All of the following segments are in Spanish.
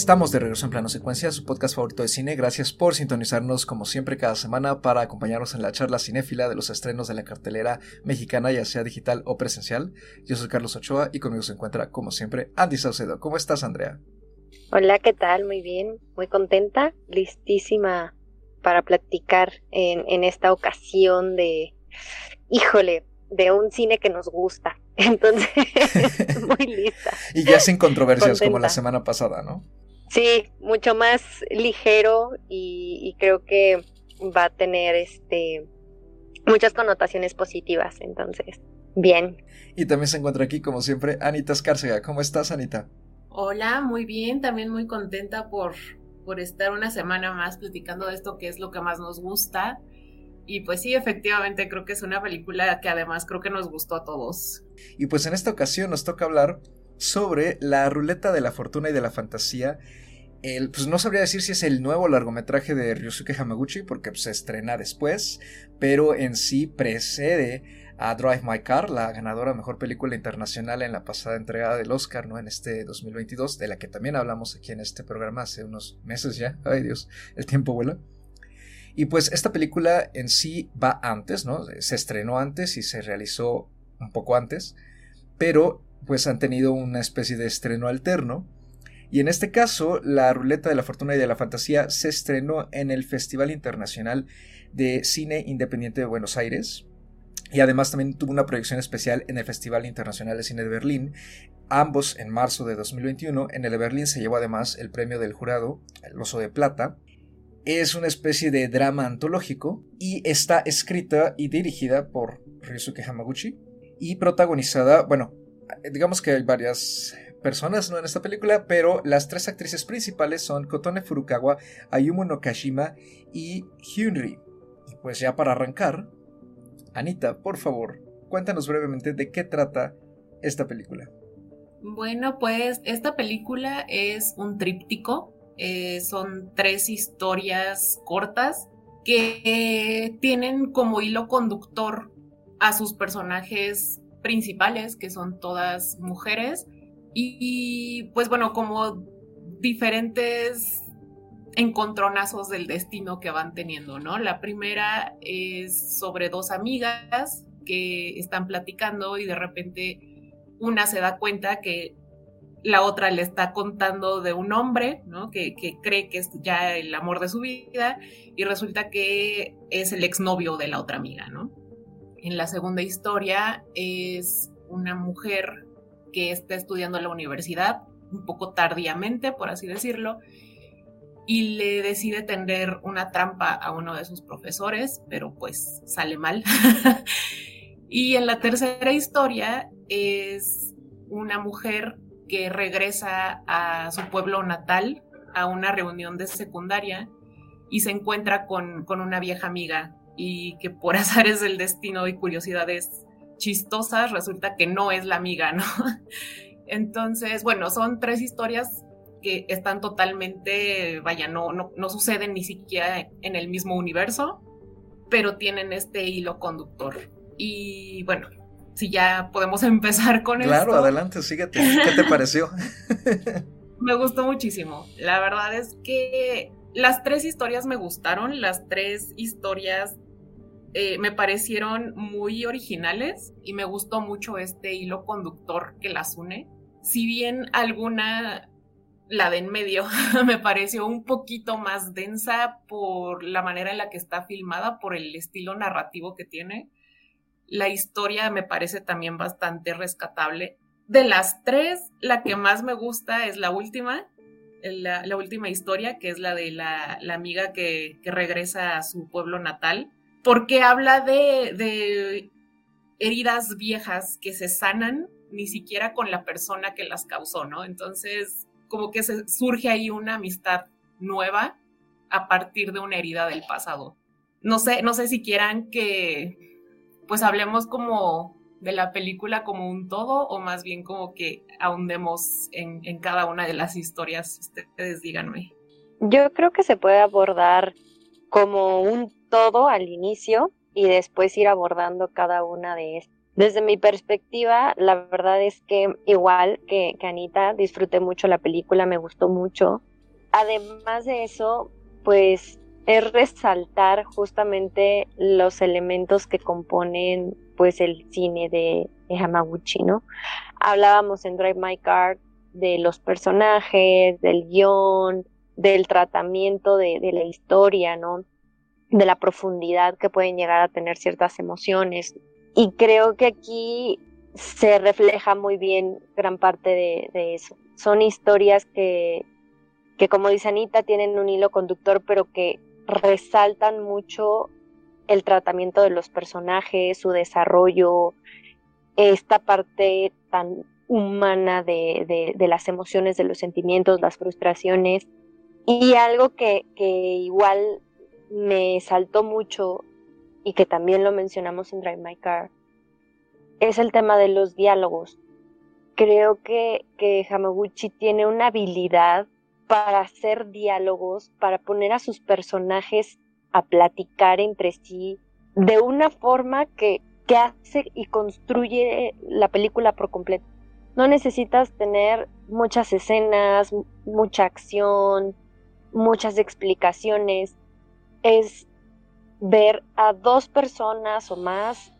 Estamos de regreso en Plano Secuencia, su podcast favorito de cine. Gracias por sintonizarnos como siempre cada semana para acompañarnos en la charla cinéfila de los estrenos de la cartelera mexicana, ya sea digital o presencial. Yo soy Carlos Ochoa y conmigo se encuentra, como siempre, Andy Saucedo. ¿Cómo estás, Andrea? Hola, ¿qué tal? Muy bien, muy contenta, listísima para platicar en, en esta ocasión de, híjole, de un cine que nos gusta. Entonces, muy lista. y ya sin controversias como la semana pasada, ¿no? Sí, mucho más ligero y, creo que va a tener este muchas connotaciones positivas, entonces, bien. Y también se encuentra aquí, como siempre, Anita Escárcega. ¿Cómo estás, Anita? Hola, muy bien, también muy contenta por, por estar una semana más platicando de esto que es lo que más nos gusta. Y pues sí, efectivamente creo que es una película que además creo que nos gustó a todos. Y pues en esta ocasión nos toca hablar sobre la ruleta de la fortuna y de la fantasía. El, pues no sabría decir si es el nuevo largometraje de Ryosuke Hamaguchi, porque pues, se estrena después, pero en sí precede a Drive My Car, la ganadora mejor película internacional en la pasada entrega del Oscar, ¿no? En este 2022, de la que también hablamos aquí en este programa hace unos meses ya. Ay Dios, el tiempo vuela. Y pues esta película en sí va antes, ¿no? Se estrenó antes y se realizó un poco antes, pero pues han tenido una especie de estreno alterno. Y en este caso, la Ruleta de la Fortuna y de la Fantasía se estrenó en el Festival Internacional de Cine Independiente de Buenos Aires. Y además también tuvo una proyección especial en el Festival Internacional de Cine de Berlín, ambos en marzo de 2021. En el de Berlín se llevó además el premio del jurado, el Oso de Plata. Es una especie de drama antológico y está escrita y dirigida por Ryusuke Hamaguchi, y protagonizada, bueno, digamos que hay varias personas ¿no? en esta película, pero las tres actrices principales son Kotone Furukawa, Ayumu Nokashima y Hyunri. Y pues ya para arrancar, Anita, por favor, cuéntanos brevemente de qué trata esta película. Bueno, pues esta película es un tríptico, eh, son tres historias cortas que tienen como hilo conductor a sus personajes principales, que son todas mujeres, y pues bueno, como diferentes encontronazos del destino que van teniendo, ¿no? La primera es sobre dos amigas que están platicando y de repente una se da cuenta que la otra le está contando de un hombre, ¿no? Que, que, cree que es ya el amor de su vida y resulta que es el exnovio de la otra amiga, ¿no? En la segunda historia es una mujer que está estudiando en la universidad, un poco tardíamente, por así decirlo, y le decide tender una trampa a uno de sus profesores, pero pues sale mal. y en la tercera historia es una mujer que regresa a su pueblo natal a una reunión de secundaria y se encuentra con, con una vieja amiga y que por azares del destino y curiosidades chistosas resulta que no es la amiga, ¿no? Entonces, bueno, son tres historias que están totalmente, vaya, no, no, no suceden ni siquiera en el mismo universo, pero tienen este hilo conductor. Y bueno, si ya podemos empezar con esto. Claro, adelante, síguete. ¿Qué te pareció? me gustó muchísimo. La verdad es que las tres historias me gustaron, las tres historias eh, me parecieron muy originales y me gustó mucho este hilo conductor que las une. Si bien alguna, la de en medio, me pareció un poquito más densa por la manera en la que está filmada, por el estilo narrativo que tiene, la historia me parece también bastante rescatable. De las tres, la que más me gusta es la última, la, última historia, que es la de la, amiga que, regresa a su pueblo natal, porque habla de, heridas viejas que se sanan ni siquiera con la persona que las causó, ¿no? Entonces, como que surge ahí una amistad nueva a partir de una herida del pasado. No sé, no sé si quieran que pues hablemos como de la película como un todo o más bien como que ahondemos en, en cada una de las historias? Ustedes díganme. Yo creo que se puede abordar como un todo al inicio y después ir abordando cada una de, Desde mi perspectiva, la verdad es que igual que, Anita, disfruté mucho la película, me gustó mucho. Además de eso, pues es resaltar justamente los elementos que componen pues el cine de, Hamaguchi, ¿no? Hablábamos en Drive My Car de los personajes, del guion, del tratamiento de, de, la historia, ¿no? De la profundidad que pueden llegar a tener ciertas emociones. Y creo que aquí se refleja muy bien gran parte de, de eso. Son historias que, que, como dice Anita, tienen un hilo conductor, pero que resaltan mucho el tratamiento de los personajes, su desarrollo, esta parte tan humana de, las emociones, de los sentimientos, las frustraciones. Y algo que, que igual me saltó mucho y que también lo mencionamos en Drive My Car, es el tema de los diálogos. Creo que, que Hamaguchi tiene una habilidad para hacer diálogos, para poner a sus personajes a platicar entre sí de una forma que, que hace y construye la película por completo. No necesitas tener muchas escenas, mucha acción, muchas explicaciones. Es ver a dos personas o más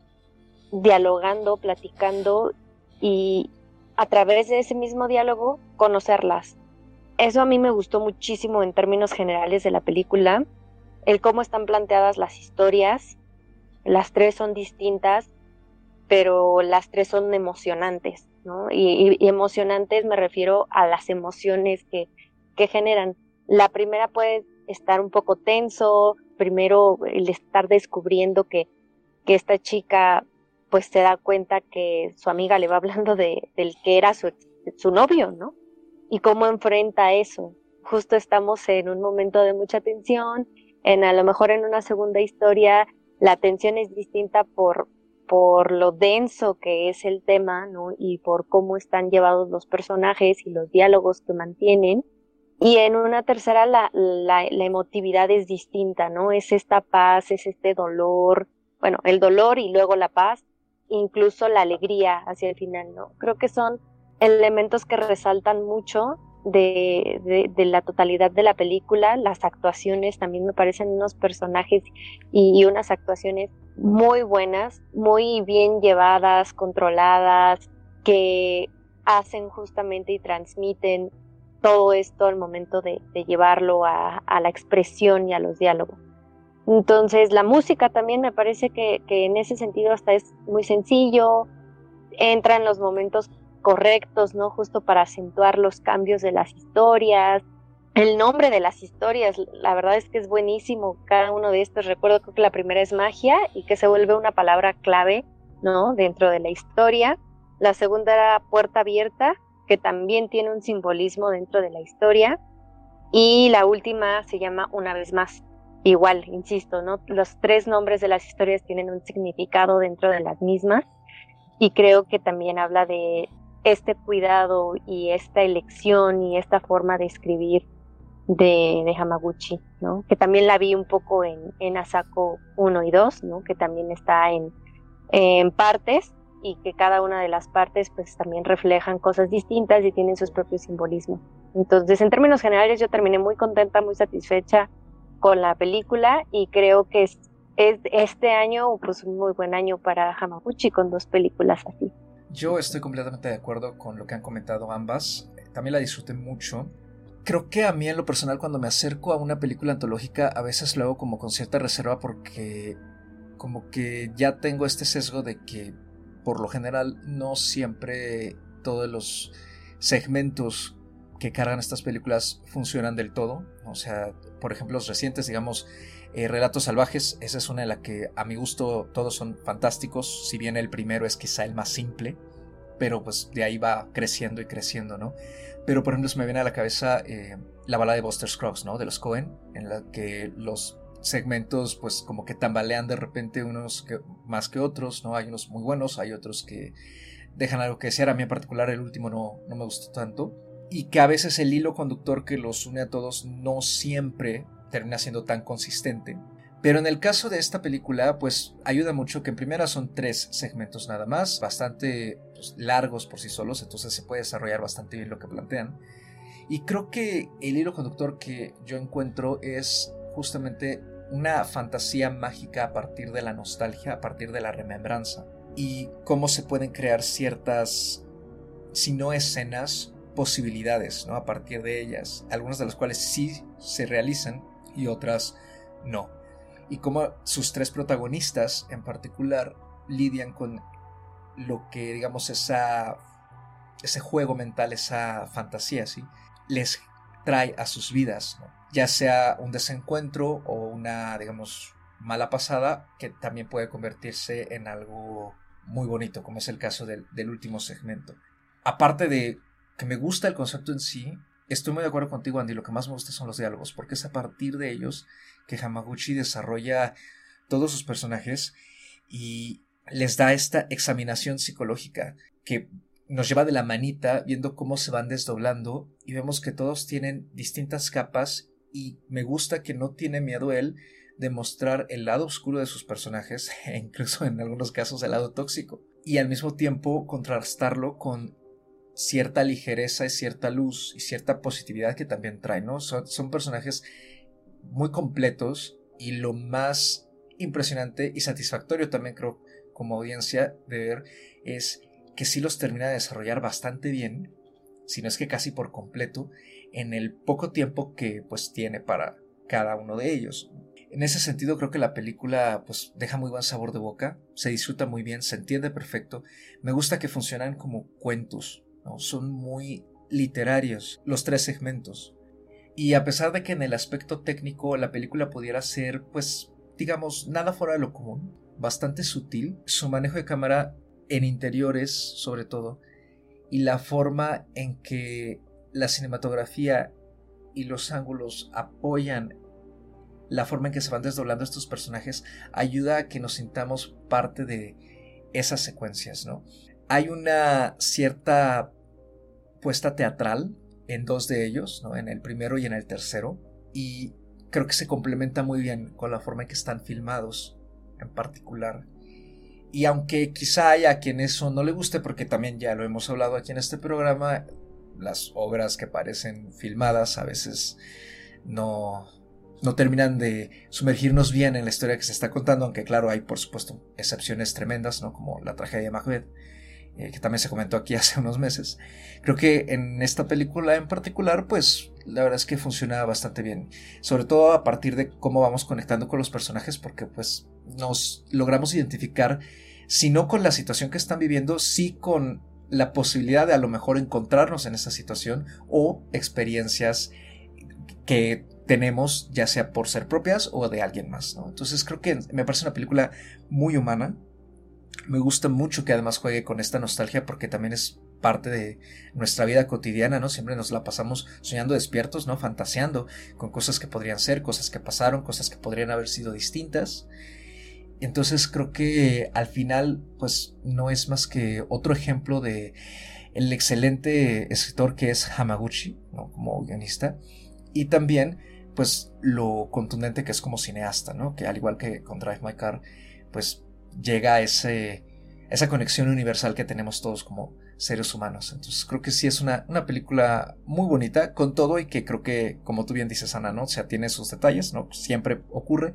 dialogando, platicando y a través de ese mismo diálogo conocerlas, eso a mí me gustó muchísimo en términos generales de la película, el cómo están planteadas las historias. Las tres son distintas, pero las tres son emocionantes, ¿no? Y, emocionantes me refiero a las emociones que, que generan. La primera puede estar un poco tenso, primero el estar descubriendo que, que esta chica pues se da cuenta que su amiga le va hablando de, del que era su, su novio, ¿no? y cómo enfrenta eso. Justo estamos en un momento de mucha tensión, en a lo mejor en una segunda historia la tensión es distinta por, por lo denso que es el tema, ¿no? Y por cómo están llevados los personajes y los diálogos que mantienen. Y en una tercera la, la, emotividad es distinta, ¿no? Es esta paz, es este dolor, bueno, el dolor y luego la paz, incluso la alegría hacia el final, ¿no? Creo que son elementos que resaltan mucho de, de, la totalidad de la película. Las actuaciones también me parecen unos personajes y, unas actuaciones muy buenas, muy bien llevadas, controladas, que hacen justamente y transmiten todo esto al momento de, llevarlo a, la expresión y a los diálogos. Entonces la música también me parece que en ese sentido hasta es muy sencillo, entra en los momentos correctos, ¿no? Justo para acentuar los cambios de las historias, el nombre de las historias, la verdad es que es buenísimo cada uno de estos. Recuerdo que la primera es magia y que se vuelve una palabra clave, ¿no? Dentro de la historia. La segunda era puerta abierta, que también tiene un simbolismo dentro de la historia. Y la última se llama una vez más. Igual, insisto, ¿no? Los tres nombres de las historias tienen un significado dentro de las mismas. Y creo que también habla de, este cuidado y esta elección y esta forma de escribir de, de Hamaguchi, ¿no? Que también la vi un poco en, en Asako 1 y 2, ¿no? Que también está en, en partes y que cada una de las partes pues también reflejan cosas distintas y tienen sus propios simbolismos. Entonces, en términos generales, yo terminé muy contenta, muy satisfecha con la película y creo que es, es este año pues un muy buen año para Hamaguchi con dos películas así. Yo estoy completamente de acuerdo con lo que han comentado ambas. También la disfruté mucho. Creo que a mí en lo personal cuando me acerco a una película antológica a veces lo hago como con cierta reserva porque como que ya tengo este sesgo de que por lo general no siempre todos los segmentos que cargan estas películas funcionan del todo. O sea, por ejemplo, los recientes, digamos, eh, Relatos Salvajes, esa es una de la que a mi gusto todos son fantásticos, si bien el primero es quizá el más simple, pero pues de ahí va creciendo y creciendo, ¿no? Pero por ejemplo me viene a la cabeza eh, la balada de Buster Scruggs, ¿no? De los Cohen, en la que los segmentos pues como que tambalean de repente unos más que otros, ¿no? Hay unos muy buenos, hay otros que dejan algo que desear, a mí en particular el último no, no me gustó tanto, y que a veces el hilo conductor que los une a todos no siempre termina siendo tan consistente. Pero en el caso de esta película, pues ayuda mucho que en primera son tres segmentos nada más, bastante pues, largos por sí solos, entonces se puede desarrollar bastante bien lo que plantean. Y creo que el hilo conductor que yo encuentro es justamente una fantasía mágica a partir de la nostalgia, a partir de la remembranza. Y cómo se pueden crear ciertas, si no escenas, posibilidades, ¿no? A partir de ellas, algunas de las cuales sí se realizan y otras no. Y cómo sus tres protagonistas en particular lidian con lo que, digamos, esa, ese juego mental, esa fantasía, ¿sí? Les trae a sus vidas, ya sea un desencuentro o una, digamos, mala pasada que también puede convertirse en algo muy bonito, como es el caso del, del último segmento. Aparte de que me gusta el concepto en sí, estoy muy de acuerdo contigo, Andy, lo que más me gusta son los diálogos, porque es a partir de ellos que Hamaguchi desarrolla todos sus personajes y les da esta examinación psicológica que nos lleva de la manita viendo cómo se van desdoblando y vemos que todos tienen distintas capas y me gusta que no tiene miedo él de mostrar el lado oscuro de sus personajes e incluso en algunos casos el lado tóxico y al mismo tiempo contrastarlo con cierta ligereza y cierta luz y cierta positividad que también trae, ¿no? Son, son personajes muy completos y lo más impresionante y satisfactorio también creo como audiencia de ver es que sí los termina de desarrollar bastante bien, si no es que casi por completo, en el poco tiempo que pues tiene para cada uno de ellos. En ese sentido creo que la película pues deja muy buen sabor de boca, se disfruta muy bien, se entiende perfecto. Me gusta que funcionan como cuentos, ¿no? son muy literarios los tres segmentos. Y a pesar de que en el aspecto técnico la película pudiera ser pues digamos nada fuera de lo común, bastante sutil, su manejo de cámara en interiores sobre todo, y la forma en que la cinematografía y los ángulos apoyan la forma en que se van desdoblando estos personajes ayuda a que nos sintamos parte de esas secuencias, ¿no? Hay una cierta puesta teatral en dos de ellos, ¿no? En el primero y en el tercero, y creo que se complementa muy bien con la forma en que están filmados en particular. Y aunque quizá haya a quien eso no le guste, porque también ya lo hemos hablado aquí en este programa, las obras que parecen filmadas a veces no, no terminan de sumergirnos bien en la historia que se está contando, aunque claro hay por supuesto excepciones tremendas, ¿no? como la tragedia de Macbeth, eh, que también se comentó aquí hace unos meses. Creo que en esta película en particular, pues la verdad es que funciona bastante bien, sobre todo a partir de cómo vamos conectando con los personajes, porque pues nos logramos identificar, si no con la situación que están viviendo, sí con la posibilidad de a lo mejor encontrarnos en esa situación o experiencias que tenemos ya sea por ser propias o de alguien más. Entonces creo que me parece una película muy humana. Me gusta mucho que además juegue con esta nostalgia porque también es parte de nuestra vida cotidiana, ¿no? Siempre nos la pasamos soñando despiertos, ¿no? Fantaseando con cosas que podrían ser, cosas que pasaron, cosas que podrían haber sido distintas. Entonces creo que al final pues no es más que otro ejemplo de el excelente escritor que es Hamaguchi, como guionista, y también pues lo contundente que es como cineasta, ¿no? que al igual que con Drive My Car, pues llega a ese, esa conexión universal que tenemos todos como seres humanos. Entonces creo que sí es una, una, película muy bonita con todo y que creo que, como tú bien dices, Ana, ¿no? Sea, tiene sus detalles, ¿no? Siempre ocurre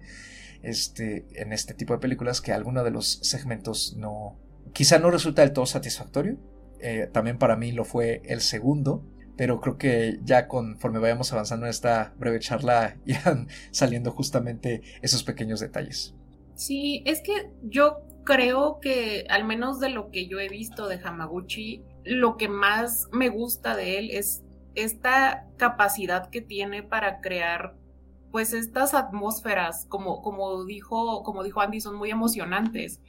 este, en este tipo de películas que alguno de los segmentos no, quizá no resulta del todo satisfactorio. Eh, también para mí lo fue el segundo, pero creo que ya conforme vayamos avanzando en esta breve charla irán saliendo justamente esos pequeños detalles. Sí, es que yo creo que al menos de lo que yo he visto de Hamaguchi, lo que más me gusta de él es esta capacidad que tiene para crear pues estas atmósferas, como, como, dijo, como dijo Andy, son muy emocionantes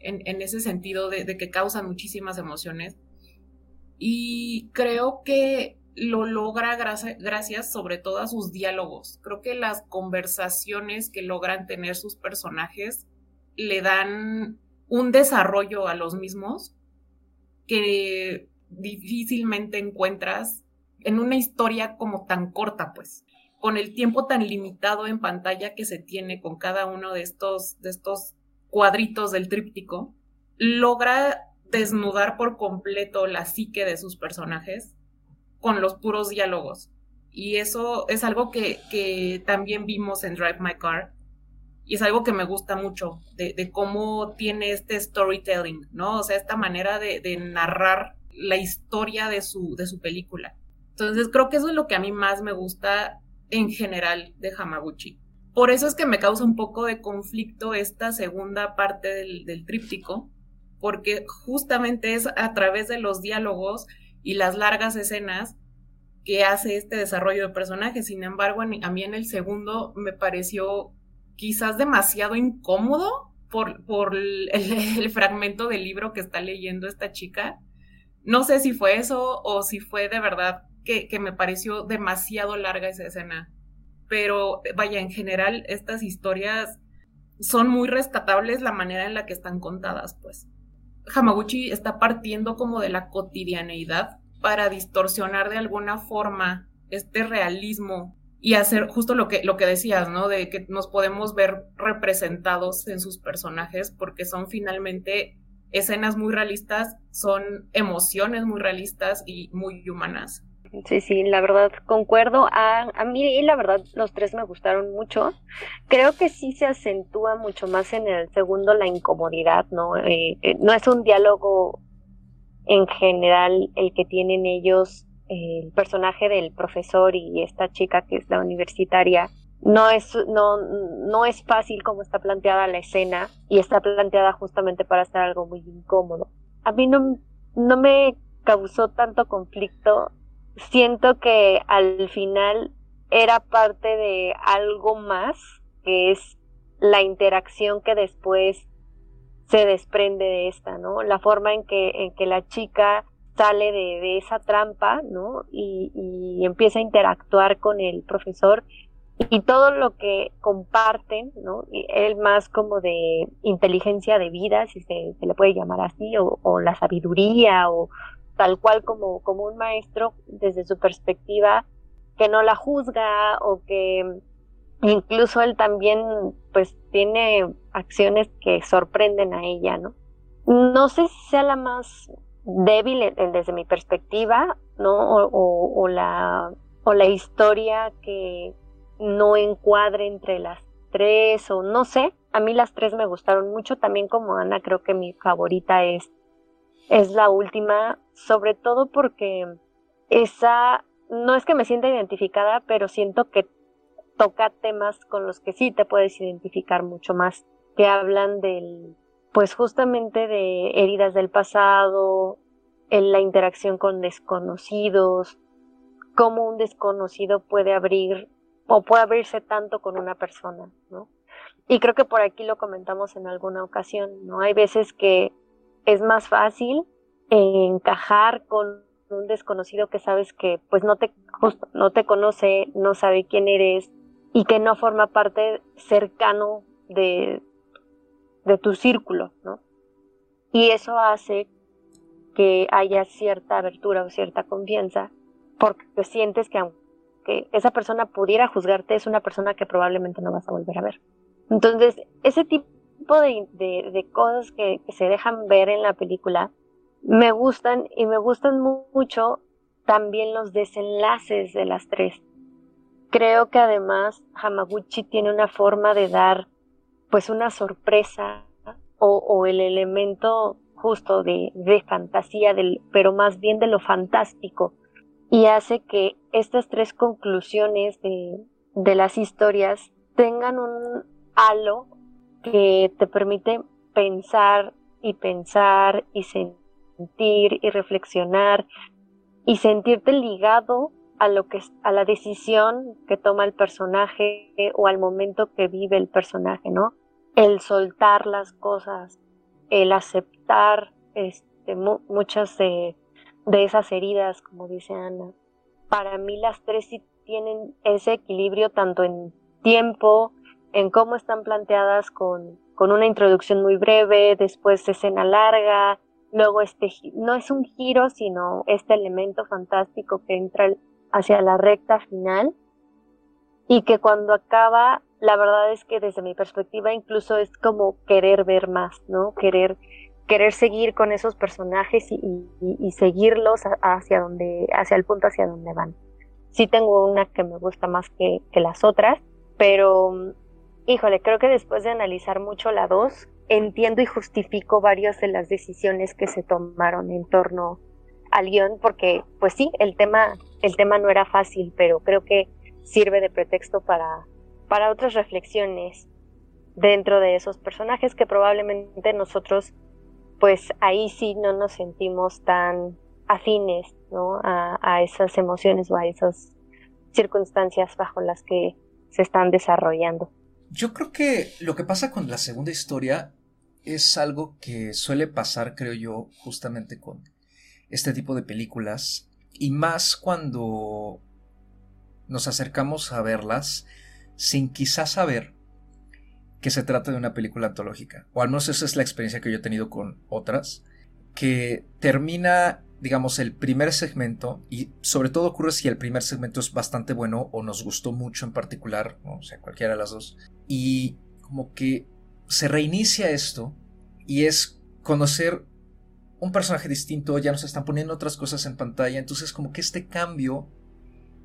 en, ese sentido de, que causan muchísimas emociones. Y creo que lo logra gracias, gracias sobre todo a sus diálogos. Creo que las conversaciones que logran tener sus personajes le dan un desarrollo a los mismos que difícilmente encuentras en una historia como tan corta, pues con el tiempo tan limitado en pantalla que se tiene con cada uno de estos, de estos cuadritos del tríptico, logra desnudar por completo la psique de sus personajes con los puros diálogos. Y eso es algo que, también vimos en Drive My Car. Y es algo que me gusta mucho, de, cómo tiene este storytelling, ¿no? O sea, esta manera de, de, narrar la historia de su, de su película. Entonces, creo que eso es lo que a mí más me gusta en general de Hamaguchi. Por eso es que me causa un poco de conflicto esta segunda parte del, tríptico, porque justamente es a través de los diálogos y las largas escenas que hace este desarrollo de personajes. Sin embargo, a mí en el segundo me pareció quizás demasiado incómodo por, por el, fragmento del libro que está leyendo esta chica. No sé si fue eso o si fue de verdad que, me pareció demasiado larga esa escena. Pero vaya, en general, estas historias son muy rescatables la manera en la que están contadas, pues. Hamaguchi está partiendo como de la cotidianeidad para distorsionar de alguna forma este realismo y hacer justo lo que, lo que decías, ¿no? De que nos podemos ver representados en sus personajes porque son finalmente escenas muy realistas, son emociones muy realistas y muy humanas. Sí, sí, la verdad concuerdo. A, a mí, la verdad, los tres me gustaron mucho. Creo que sí se acentúa mucho más en el segundo la incomodidad, ¿no? Eh, eh, no es un diálogo en general el que tienen ellos, el personaje del profesor y esta chica que es la universitaria, no es, no, no es fácil como está planteada la escena y está planteada justamente para hacer algo muy incómodo. A mí no, no me causó tanto conflicto. Siento que al final era parte de algo más, que es la interacción que después se desprende de esta, ¿no? La forma en que, en que la chica sale de, esa trampa, ¿no? Y, y, empieza a interactuar con el profesor y todo lo que comparten, ¿no? Y él más como de inteligencia de vida, si se, se le puede llamar así, o, o, la sabiduría, o tal cual como, como un maestro desde su perspectiva, que no la juzga o que incluso él también pues tiene acciones que sorprenden a ella, ¿no? No sé si sea la más débil desde mi perspectiva, ¿no? O, la, o la historia que no encuadre entre las tres, o no sé. A mí las tres me gustaron mucho, también como Ana creo que mi favorita es, es la última, sobre todo porque esa, no es que me sienta identificada, pero siento que toca temas con los que sí te puedes identificar mucho más, que hablan del, pues justamente de heridas del pasado, en la interacción con desconocidos, cómo un desconocido puede abrir o puede abrirse tanto con una persona, ¿no? Y creo que por aquí lo comentamos en alguna ocasión, ¿no? Hay veces que es más fácil encajar con un desconocido que sabes que pues no te no te conoce, no sabe quién eres, y que no forma parte cercano de, de tu círculo, ¿no? Y eso hace que haya cierta abertura o cierta confianza, porque sientes que aunque esa persona pudiera juzgarte, es una persona que probablemente no vas a volver a ver. Entonces, ese tipo de, de, cosas que, se dejan ver en la película me gustan y me gustan mucho también los desenlaces de las tres. Creo que además Hamaguchi tiene una forma de dar pues una sorpresa o, el elemento justo de, fantasía, del, pero más bien de lo fantástico, y hace que estas tres conclusiones de, de las historias tengan un halo que te permite pensar y pensar y sentir y reflexionar y sentirte ligado a lo que a la decisión que toma el personaje o al momento que vive el personaje, ¿no? El soltar las cosas, el aceptar este, muchas de, de esas heridas, como dice Ana. Para mí las tres sí tienen ese equilibrio tanto en tiempo, en cómo están planteadas con, con una introducción muy breve, después escena larga, luego este no es un giro, sino este elemento fantástico que entra hacia la recta final y que cuando acaba, la verdad es que desde mi perspectiva incluso es como querer ver más, ¿no? Querer, querer seguir con esos personajes y, seguirlos hacia donde, hacia el punto hacia donde van. Sí tengo una que me gusta más que, que las otras, pero híjole, creo que después de analizar mucho la 2, entiendo y justifico varias de las decisiones que se tomaron en torno al guion, porque pues sí, el tema, el tema no era fácil, pero creo que sirve de pretexto para, para otras reflexiones dentro de esos personajes que probablemente nosotros pues ahí sí no nos sentimos tan afines ¿no? a, a esas emociones o a esas circunstancias bajo las que se están desarrollando. Yo creo que lo que pasa con la segunda historia es algo que suele pasar, creo yo, justamente con este tipo de películas. Y más cuando nos acercamos a verlas sin quizás saber que se trata de una película antológica. O al menos esa es la experiencia que yo he tenido con otras. Que termina, digamos, el primer segmento. Y sobre todo ocurre si el primer segmento es bastante bueno o nos gustó mucho en particular. O sea, cualquiera de las dos. Y como que se reinicia esto. Y es conocer un personaje distinto. Ya nos están poniendo otras cosas en pantalla. Entonces como que este cambio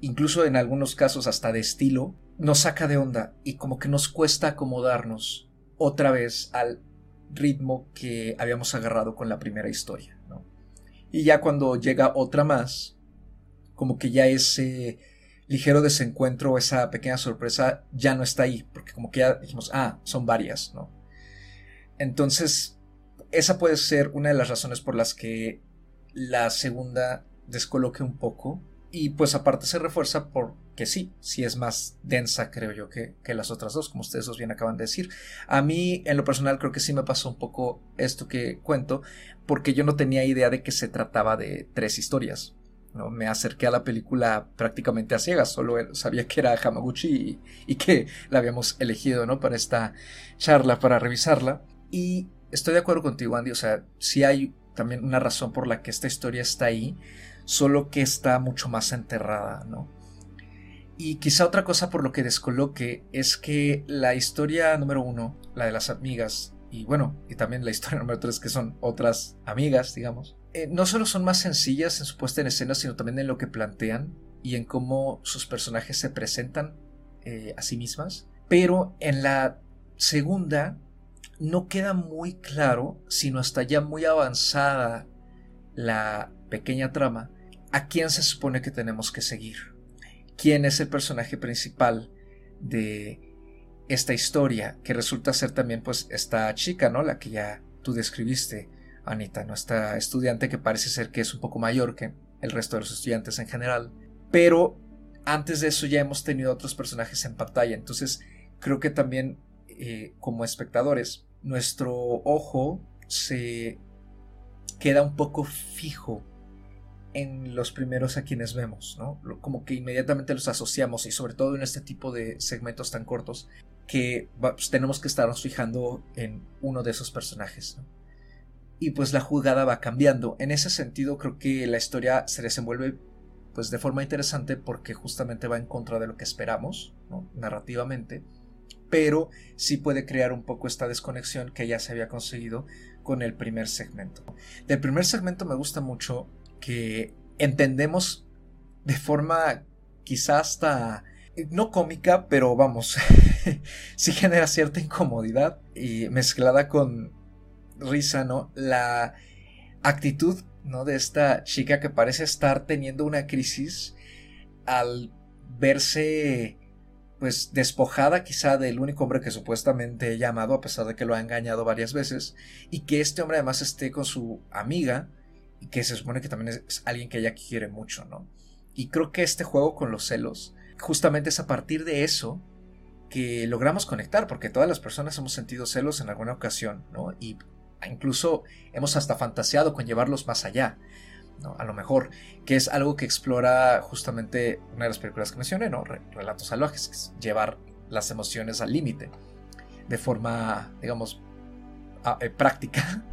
incluso en algunos casos hasta de estilo, nos saca de onda y como que nos cuesta acomodarnos otra vez al ritmo que habíamos agarrado con la primera historia. Y ya cuando llega otra más, como que ya ese ligero desencuentro, esa pequeña sorpresa ya no está ahí, porque como que ya dijimos, ah, son varias, ¿no? Entonces, esa puede ser una de las razones por las que la segunda descoloque un poco y pues aparte se refuerza porque sí, sí es más densa, creo yo, que, las otras dos, como ustedes dos bien acaban de decir. A mí, en lo personal, creo que sí me pasó un poco esto que cuento, porque yo no tenía idea de que se trataba de tres historias. ¿no? Me acerqué a la película prácticamente a ciegas, solo sabía que era Hamaguchi y, que la habíamos elegido ¿no? para esta charla, para revisarla. Y estoy de acuerdo contigo, Andy, o sea, sí hay también una razón por la que esta historia está ahí solo que está mucho más enterrada, ¿no? Y quizá otra cosa por lo que descoloque es que la historia número uno, la de las amigas, y bueno, y también la historia número tres, que son otras amigas, digamos, eh, no solo son más sencillas en su puesta en escena, sino también en lo que plantean y en cómo sus personajes se presentan eh, a sí mismas. Pero en la segunda no queda muy claro, sino hasta ya muy avanzada la pequeña trama, a quién se supone que tenemos que seguir. ¿Quién es el personaje principal de esta historia? Que resulta ser también pues esta chica, ¿no? La que ya tú describiste, Anita, ¿no? Esta estudiante que parece ser que es un poco mayor que el resto de los estudiantes en general. Pero antes de eso ya hemos tenido otros personajes en pantalla. Entonces creo que también eh, como espectadores nuestro ojo se queda un poco fijo en los primeros a quienes vemos, ¿no? Como que inmediatamente los asociamos y sobre todo en este tipo de segmentos tan cortos que pues, tenemos que estarnos fijando en uno de esos personajes. Y pues la jugada va cambiando. En ese sentido creo que la historia se desenvuelve pues de forma interesante porque justamente va en contra de lo que esperamos. Narrativamente, pero sí puede crear un poco esta desconexión que ya se había conseguido con el primer segmento. Del primer segmento me gusta mucho que entendemos de forma quizás hasta no cómica, pero vamos, sí genera cierta incomodidad y mezclada con risa, ¿no? La actitud, ¿no? De esta chica que parece estar teniendo una crisis al verse pues despojada quizá del único hombre que supuestamente he amado a pesar de que lo ha engañado varias veces y que este hombre además esté con su amiga que se supone que también es alguien que ella quiere mucho, ¿no? Y creo que este juego con los celos, justamente es a partir de eso que logramos conectar, porque todas las personas hemos sentido celos en alguna ocasión, ¿no? Y incluso hemos hasta fantaseado con llevarlos más allá, ¿no? A lo mejor, que es algo que explora justamente una de las películas que mencioné, ¿no? Relatos salvajes, que es llevar las emociones al límite, de forma, digamos, eh, práctica,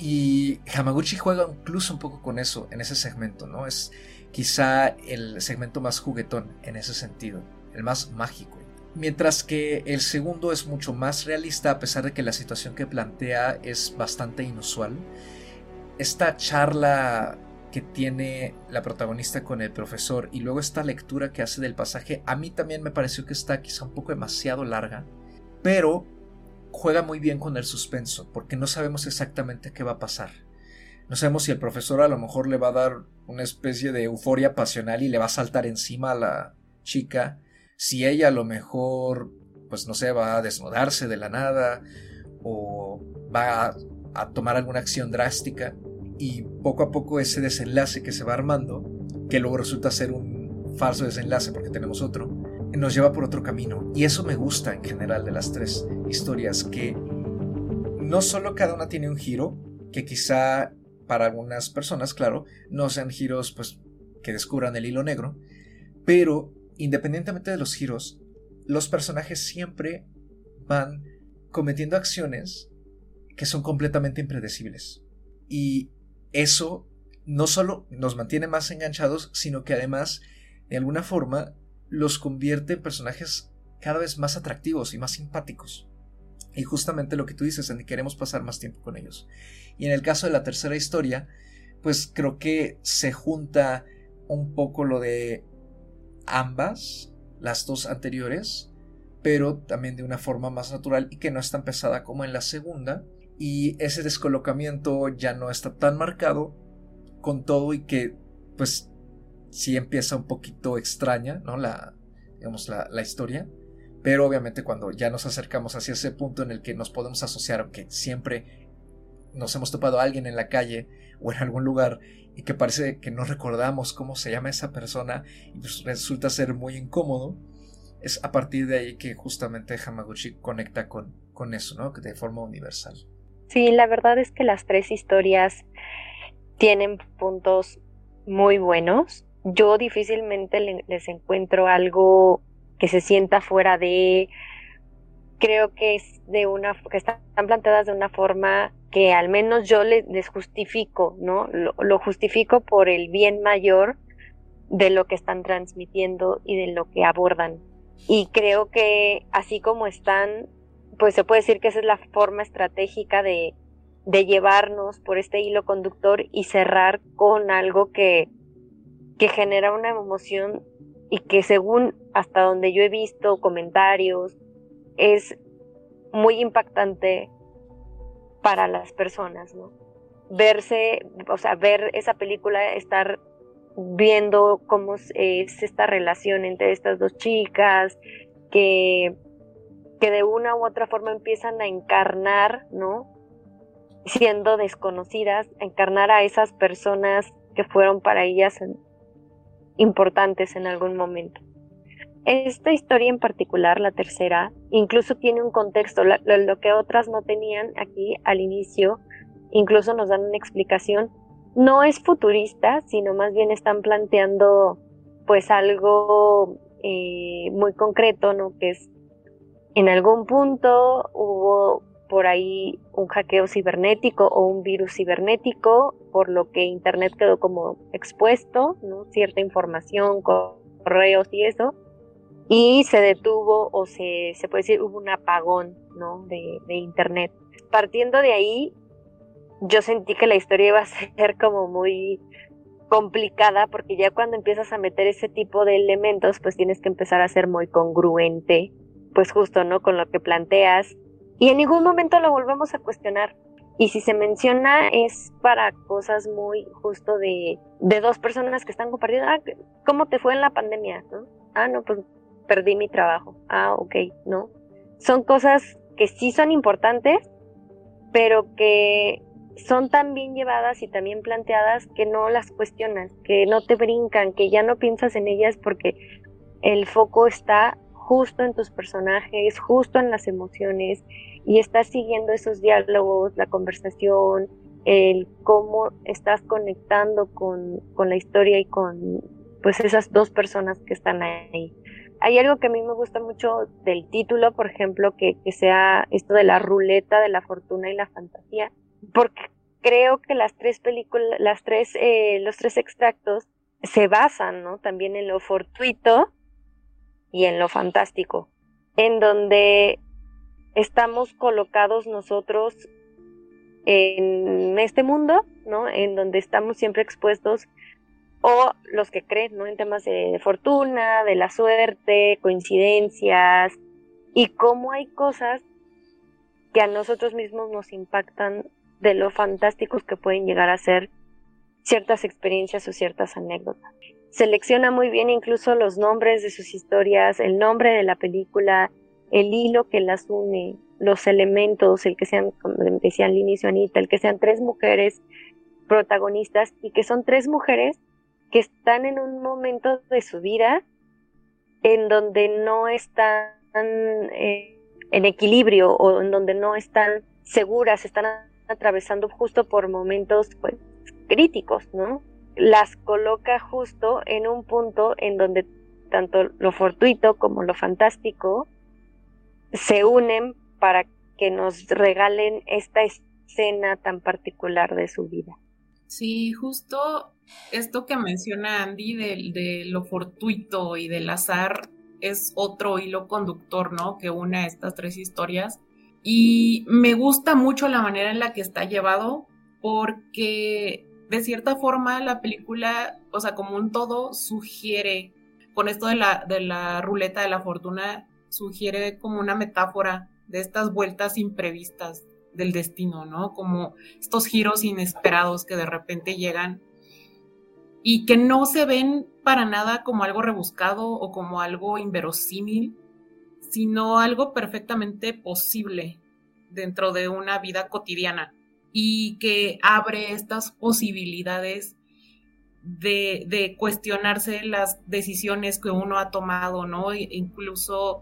y Hamaguchi juega incluso un poco con eso en ese segmento, ¿no? Es quizá el segmento más juguetón en ese sentido. el más mágico. Mientras que el segundo es mucho más realista a pesar de que la situación que plantea es bastante inusual. Esta charla que tiene la protagonista con el profesor y luego esta lectura que hace del pasaje a mí también me pareció que está quizá un poco demasiado larga, pero juega muy bien con el suspenso porque no sabemos exactamente qué va a pasar. No sabemos si el profesor a lo mejor le va a dar una especie de euforia pasional y le va a saltar encima a la chica, si ella a lo mejor, pues no sé, va a desnudarse de la nada o va a, a tomar alguna acción drástica y poco a poco ese desenlace que se va armando, que luego resulta ser un falso desenlace porque tenemos otro, nos lleva por otro camino. Y eso me gusta en general de las tres historias, que no solo cada una tiene un giro, que quizá para algunas personas, claro, no sean giros pues que descubran el hilo negro, pero independientemente de los giros, los personajes siempre van cometiendo acciones que son completamente impredecibles. Y eso no solo nos mantiene más enganchados, sino que además, de alguna forma, los convierte en personajes cada vez más atractivos y más simpáticos. Y justamente lo que tú dices, Andy, queremos pasar más tiempo con ellos. Y en el caso de la tercera historia, pues creo que se junta un poco lo de ambas, las dos anteriores, pero también de una forma más natural y que no es tan pesada como en la segunda y ese descolocamiento ya no está tan marcado con todo y que pues sí empieza un poquito extraña, ¿no? La, digamos, la, la historia. Pero obviamente cuando ya nos acercamos hacia ese punto en el que nos podemos asociar, aunque siempre nos hemos topado a alguien en la calle o en algún lugar y que parece que no recordamos cómo se llama esa persona y resulta ser muy incómodo, es a partir de ahí que justamente Hamaguchi conecta con, con eso, ¿no? De forma universal. Sí, la verdad es que las tres historias tienen puntos muy buenos. Yo difícilmente les encuentro algo que se sienta fuera de creo que es de una que están planteadas de una forma que al menos yo les, justifico, ¿no? Lo, lo, justifico por el bien mayor de lo que están transmitiendo y de lo que abordan. Y creo que así como están pues se puede decir que esa es la forma estratégica de, de llevarnos por este hilo conductor y cerrar con algo que, que genera una emoción y que según hasta donde yo he visto comentarios es muy impactante para las personas, ¿no? Verse, o sea, ver esa película, estar viendo cómo es esta relación entre estas dos chicas, que que de una u otra forma empiezan a encarnar, ¿no? Siendo desconocidas, encarnar a esas personas que fueron para ellas importantes en algún momento. Esta historia en particular, la tercera, incluso tiene un contexto, lo, que otras no tenían aquí al inicio, incluso nos dan una explicación. No es futurista, sino más bien están planteando pues algo eh, muy concreto, ¿no? Que es en algún punto hubo por ahí un hackeo cibernético o un virus cibernético, por lo que Internet quedó como expuesto, ¿no? cierta información, correos y eso, y se detuvo o se, se puede decir hubo un apagón ¿no? de, de Internet. Partiendo de ahí, yo sentí que la historia iba a ser como muy complicada porque ya cuando empiezas a meter ese tipo de elementos, pues tienes que empezar a ser muy congruente pues justo, ¿no? Con lo que planteas. Y en ningún momento lo volvemos a cuestionar. Y si se menciona es para cosas muy justo de, de dos personas que están compartiendo. Ah, ¿cómo te fue en la pandemia? ¿no? Ah, no, pues perdí mi trabajo. Ah, ok, ¿no? Son cosas que sí son importantes, pero que son tan bien llevadas y también planteadas que no las cuestionas, que no te brincan, que ya no piensas en ellas porque el foco está justo en tus personajes, justo en las emociones y estás siguiendo esos diálogos, la conversación, el cómo estás conectando con, con la historia y con pues esas dos personas que están ahí. Hay algo que a mí me gusta mucho del título, por ejemplo, que, que sea esto de la ruleta de la fortuna y la fantasía, porque creo que las tres películas, las tres, eh, los tres extractos se basan, ¿no? También en lo fortuito, y en lo fantástico, en donde estamos colocados nosotros en este mundo, ¿no? En donde estamos siempre expuestos o los que creen, ¿no? En temas de fortuna, de la suerte, coincidencias y cómo hay cosas que a nosotros mismos nos impactan de lo fantásticos que pueden llegar a ser ciertas experiencias o ciertas anécdotas. Selecciona muy bien incluso los nombres de sus historias, el nombre de la película, el hilo que las une, los elementos, el que sean, como decía al inicio Anita, el que sean tres mujeres protagonistas y que son tres mujeres que están en un momento de su vida en donde no están eh, en equilibrio o en donde no están seguras, están atravesando justo por momentos pues, críticos, ¿no? Las coloca justo en un punto en donde tanto lo fortuito como lo fantástico se unen para que nos regalen esta escena tan particular de su vida. Sí, justo esto que menciona Andy de, de lo fortuito y del azar es otro hilo conductor, ¿no? Que une estas tres historias. Y me gusta mucho la manera en la que está llevado porque de cierta forma la película, o sea, como un todo, sugiere, con esto de la, de la ruleta de la fortuna, sugiere como una metáfora de estas vueltas imprevistas del destino, ¿no? Como estos giros inesperados que de repente llegan y que no se ven para nada como algo rebuscado o como algo inverosímil, sino algo perfectamente posible dentro de una vida cotidiana y que abre estas posibilidades de, cuestionarse las decisiones que uno ha tomado, ¿no? E incluso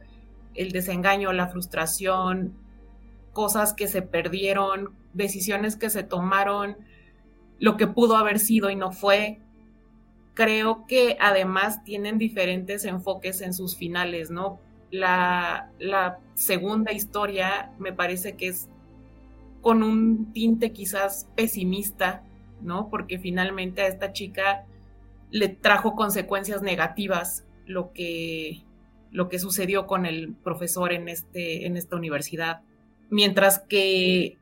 el desengaño, la frustración, cosas que se perdieron, decisiones que se tomaron, lo que pudo haber sido y no fue. Creo que además tienen diferentes enfoques en sus finales, ¿no? La segunda historia me parece que es con un tinte quizás pesimista, ¿no? Porque finalmente a esta chica le trajo consecuencias negativas lo que lo que sucedió con el profesor en, este, en esta universidad. Mientras que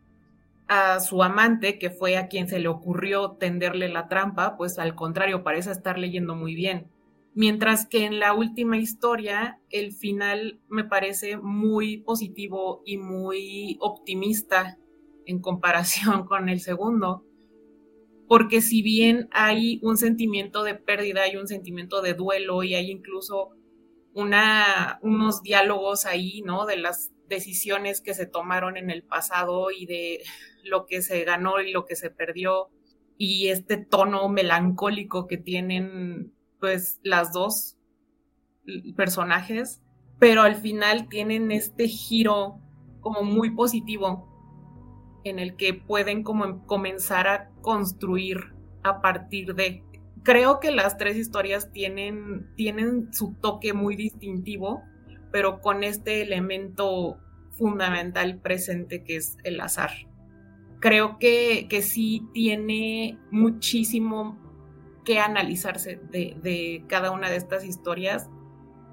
a su amante, que fue a quien se le ocurrió tenderle la trampa, pues al contrario, parece estar leyendo muy bien. Mientras que en la última historia, el final me parece muy positivo y muy optimista en comparación con el segundo. Porque si bien hay un sentimiento de pérdida, hay un sentimiento de duelo y hay incluso una, unos diálogos ahí, ¿no? De las decisiones que se tomaron en el pasado y de lo que se ganó y lo que se perdió y este tono melancólico que tienen pues las dos personajes, pero al final tienen este giro como muy positivo en el que pueden como comenzar a construir a partir de creo que las tres historias tienen, tienen su toque muy distintivo, pero con este elemento fundamental presente que es el azar. Creo que, que sí tiene muchísimo que analizarse de, de cada una de estas historias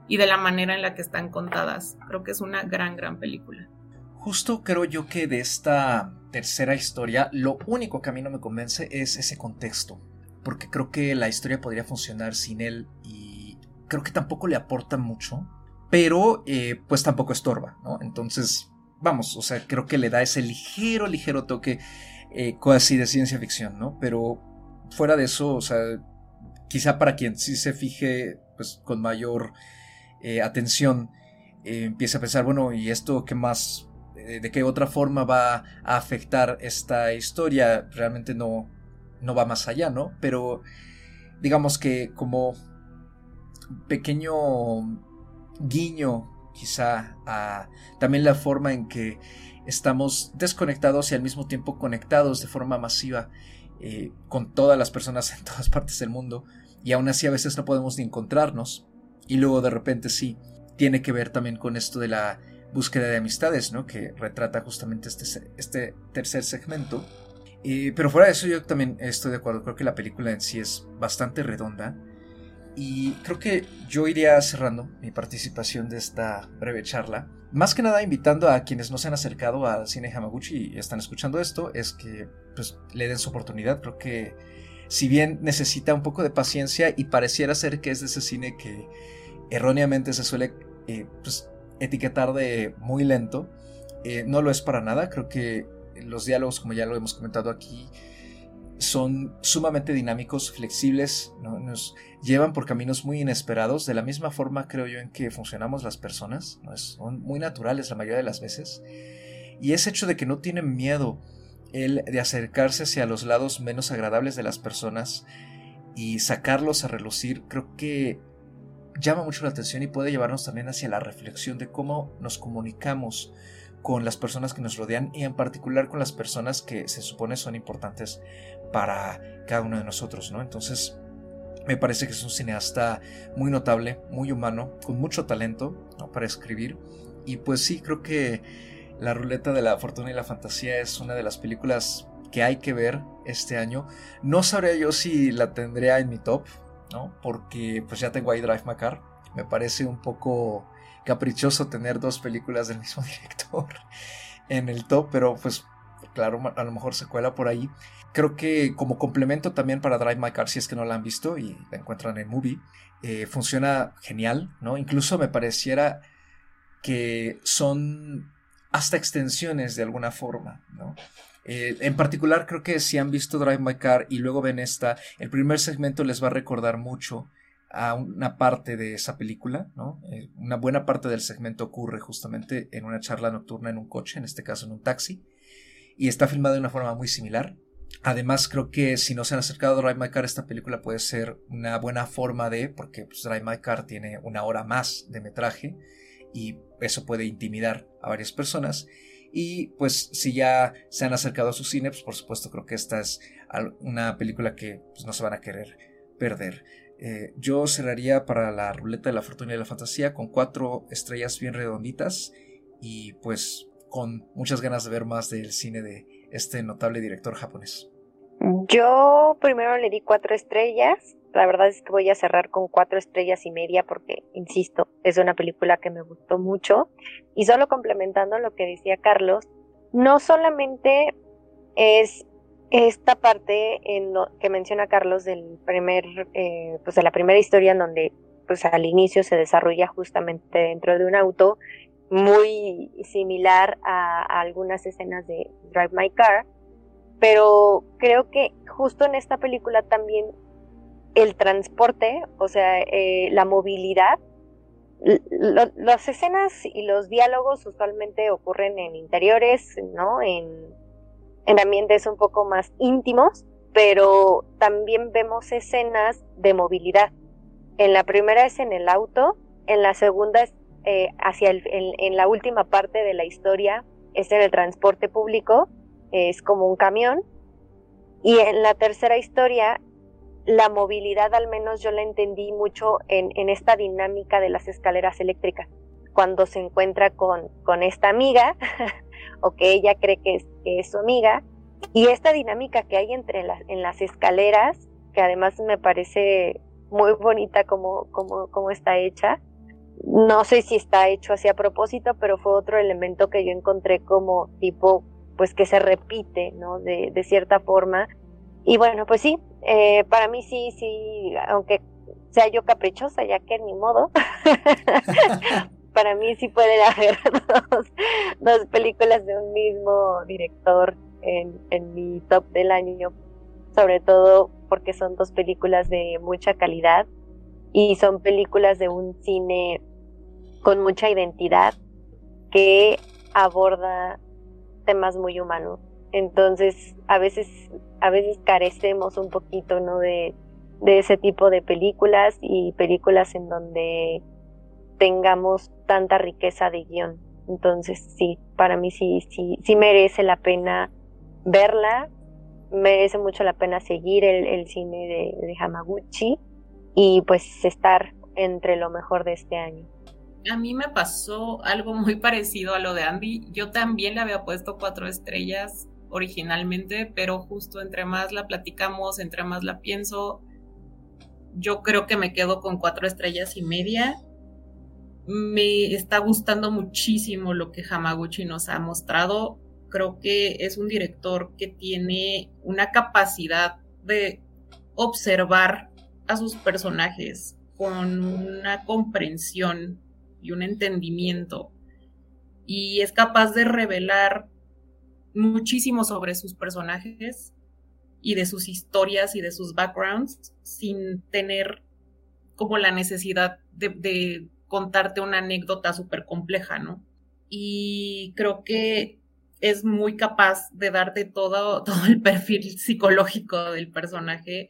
y de la manera en la que están contadas. Creo que es una gran, gran película. Justo creo yo que de esta tercera historia, lo único que a mí no me convence es ese contexto porque creo que la historia podría funcionar sin él y creo que tampoco le aporta mucho, pero eh, pues tampoco estorba, ¿no? Entonces, vamos, o sea, creo que le da ese ligero, ligero toque eh, casi de ciencia ficción, ¿no? Pero fuera de eso, o sea, quizá para quien sí se fije pues con mayor eh, atención, empiece a pensar, bueno, ¿y esto qué más? ¿De qué otra forma va a afectar esta historia? Realmente no, no va más allá, ¿no? Pero digamos que como pequeño guiño quizá a también la forma en que estamos desconectados y al mismo tiempo conectados de forma masiva eh, con todas las personas en todas partes del mundo y aún así a veces no podemos ni encontrarnos y luego de repente sí tiene que ver también con esto de la búsqueda de amistades, ¿no? Que retrata justamente este, este tercer segmento pero fuera de eso yo también estoy de acuerdo, creo que la película en sí es bastante redonda Y creo que yo iría cerrando mi participación de esta breve charla. Más que nada invitando a quienes no se han acercado al cine Hamaguchi y están escuchando esto, es que pues, le den su oportunidad. Creo que si bien necesita un poco de paciencia y pareciera ser que es de ese cine que erróneamente se suele eh, pues, etiquetar de muy lento, eh, no lo es para nada. Creo que los diálogos, como ya lo hemos comentado aquí, son sumamente dinámicos, flexibles, nos llevan por caminos muy inesperados, de la misma forma creo yo en que funcionamos las personas, ¿no? son muy naturales la mayoría de las veces, y ese hecho de que no tienen miedo el de acercarse hacia los lados menos agradables de las personas y sacarlos a relucir, creo que llama mucho la atención y puede llevarnos también hacia la reflexión de cómo nos comunicamos con las personas que nos rodean y en particular con las personas que se supone son importantes para cada uno de nosotros, ¿no? Entonces, me parece que es un cineasta muy notable, muy humano, con mucho talento para escribir. Y pues sí, creo que La Ruleta de la Fortuna y la Fantasía es una de las películas que hay que ver este año. No sabría yo si la tendría en mi top, ¿no? Porque pues ya tengo ahí Drive My Car. Me parece un poco caprichoso tener dos películas del mismo director en el top, pero pues claro, a lo mejor se cuela por ahí. Creo que como complemento también para Drive My Car, si es que no la han visto y la encuentran en Movie, eh, funciona genial, ¿no? Incluso me pareciera que son hasta extensiones de alguna forma, ¿no? Eh, en particular creo que si han visto Drive My Car y luego ven esta, el primer segmento les va a recordar mucho a una parte de esa película, ¿no? Eh, una buena parte del segmento ocurre justamente en una charla nocturna en un coche, en este caso en un taxi, y está filmada de una forma muy similar. Además, creo que si no se han acercado a Drive My Car, esta película puede ser una buena forma de, porque pues, Drive My Car tiene una hora más de metraje y eso puede intimidar a varias personas. Y pues si ya se han acercado a su cine, pues por supuesto creo que esta es una película que pues, no se van a querer perder. Eh, yo cerraría para la ruleta de la fortuna y la fantasía con cuatro estrellas bien redonditas y pues con muchas ganas de ver más del cine de este notable director japonés. Yo primero le di cuatro estrellas. La verdad es que voy a cerrar con cuatro estrellas y media porque, insisto, es una película que me gustó mucho. Y solo complementando lo que decía Carlos, no solamente es esta parte en que menciona Carlos del primer, eh, pues de la primera historia en donde pues al inicio se desarrolla justamente dentro de un auto muy similar a, algunas escenas de Drive My Car, pero creo que justo en esta película también el transporte, o sea, eh, la movilidad, las escenas y los diálogos usualmente ocurren en interiores, ¿no? En en ambientes un poco más íntimos, pero también vemos escenas de movilidad. En la primera es en el auto, en la segunda es eh, hacia el, en, la última parte de la historia es en el transporte público, es como un camión, y en la tercera historia la movilidad al menos yo la entendí mucho en, en esta dinámica de las escaleras eléctricas, cuando se encuentra con, con esta amiga o que ella cree que es, su amiga. Y esta dinámica que hay entre las, en las escaleras, que además me parece muy bonita como, como, está hecha. No sé si está hecho así a propósito, pero fue otro elemento que yo encontré como tipo, pues que se repite, ¿no? De, de cierta forma. Y bueno, pues sí, eh, para mí sí, sí, aunque sea yo caprichosa, ya que ni modo, para mí sí pueden haber dos, películas de un mismo director en, en mi top del año, sobre todo porque son dos películas de mucha calidad y son películas de un cine con mucha identidad que aborda temas muy humanos. Entonces, a veces, a veces carecemos un poquito, ¿no? De, de ese tipo de películas y películas en donde tengamos tanta riqueza de guion. Entonces, sí, para mí sí, sí, sí merece la pena verla, merece mucho la pena seguir el, cine de, de, Hamaguchi y pues estar entre lo mejor de este año. A mí me pasó algo muy parecido a lo de Andy. Yo también le había puesto cuatro estrellas originalmente, pero justo entre más la platicamos, entre más la pienso, yo creo que me quedo con cuatro estrellas y media. Me está gustando muchísimo lo que Hamaguchi nos ha mostrado. Creo que es un director que tiene una capacidad de observar a sus personajes con una comprensión y un entendimiento. Y es capaz de revelar muchísimo sobre sus personajes y de sus historias y de sus backgrounds sin tener como la necesidad de, contarte una anécdota súper compleja, ¿no? Y creo que es muy capaz de darte todo, todo el perfil psicológico del personaje,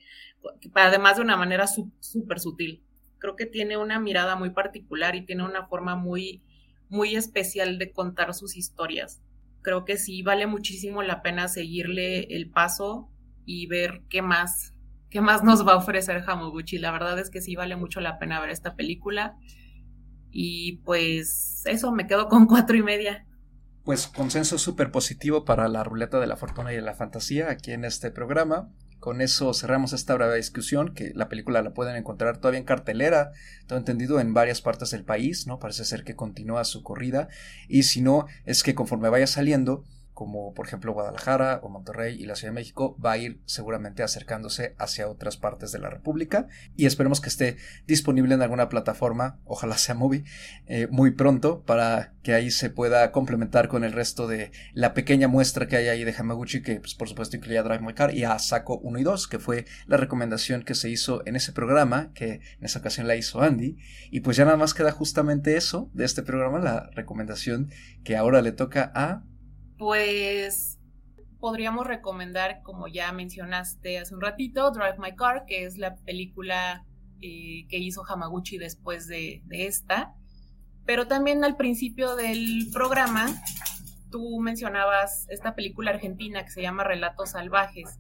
además de una manera súper sutil. Creo que tiene una mirada muy particular y tiene una forma muy, muy especial de contar sus historias. Creo que sí vale muchísimo la pena seguirle el paso y ver qué más, qué más nos va a ofrecer Hamaguchi. La verdad es que sí vale mucho la pena ver esta película. Y pues eso, me quedo con cuatro y media. Pues consenso súper positivo para la ruleta de la fortuna y de la fantasía aquí en este programa. Con eso cerramos esta breve discusión, que la película la pueden encontrar todavía en cartelera, todo entendido en varias partes del país, ¿no? Parece ser que continúa su corrida. Y si no, es que conforme vaya saliendo, como por ejemplo Guadalajara o Monterrey y la Ciudad de México, va a ir seguramente acercándose hacia otras partes de la República y esperemos que esté disponible en alguna plataforma, ojalá sea Movie, eh, muy pronto para que ahí se pueda complementar con el resto de la pequeña muestra que hay ahí de Hamaguchi, que pues, por supuesto incluía Drive My Car y a Saco 1 y 2, que fue la recomendación que se hizo en ese programa, que en esa ocasión la hizo Andy, y pues ya nada más queda justamente eso de este programa, la recomendación que ahora le toca a pues podríamos recomendar, como ya mencionaste hace un ratito, Drive My Car, que es la película eh, que hizo Hamaguchi después de, esta. Pero también al principio del programa, tú mencionabas esta película argentina que se llama Relatos Salvajes,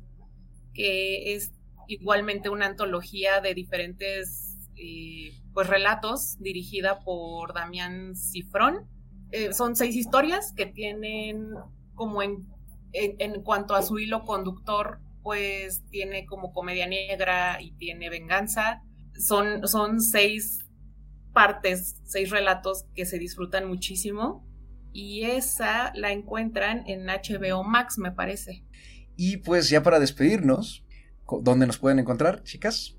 que es igualmente una antología de diferentes eh, pues relatos dirigida por Damián Cifrón eh, son seis historias que tienen como en, en, cuanto a su hilo conductor, pues tiene como comedia negra y tiene venganza. Son, son seis partes, seis relatos que se disfrutan muchísimo. Y esa la encuentran en HBO Max, me parece. Y pues ya para despedirnos, ¿dónde nos pueden encontrar, chicas?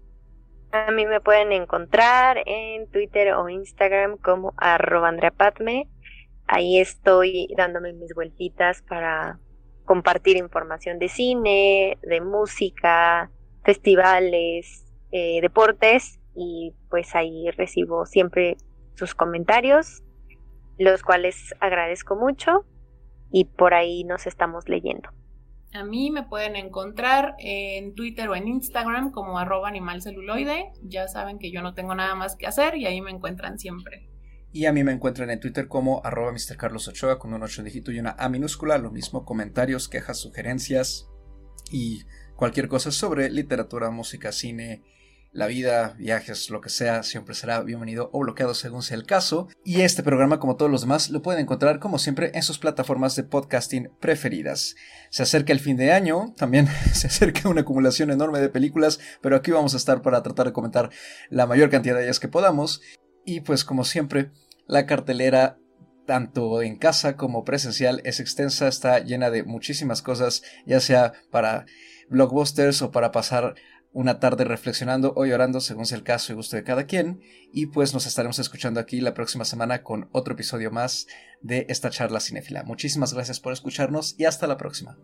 A mí me pueden encontrar en Twitter o Instagram como arroba ahí estoy dándome mis vueltitas para compartir información de cine, de música, festivales, eh, deportes y pues ahí recibo siempre sus comentarios, los cuales agradezco mucho y por ahí nos estamos leyendo. A mí me pueden encontrar en Twitter o en Instagram como arroba animalceluloide. Ya saben que yo no tengo nada más que hacer y ahí me encuentran siempre. Y a mí me encuentran en Twitter como arroba Mr. Carlos Ochoa con un 8 dígito y una A minúscula. Lo mismo, comentarios, quejas, sugerencias y cualquier cosa sobre literatura, música, cine, la vida, viajes, lo que sea, siempre será bienvenido o bloqueado según sea el caso. Y este programa, como todos los demás, lo pueden encontrar como siempre en sus plataformas de podcasting preferidas. Se acerca el fin de año, también se acerca una acumulación enorme de películas, pero aquí vamos a estar para tratar de comentar la mayor cantidad de ellas que podamos. Y pues como siempre, la cartelera tanto en casa como presencial es extensa, está llena de muchísimas cosas, ya sea para blockbusters o para pasar una tarde reflexionando o llorando según sea el caso y gusto de cada quien. Y pues nos estaremos escuchando aquí la próxima semana con otro episodio más de esta charla cinéfila. Muchísimas gracias por escucharnos y hasta la próxima.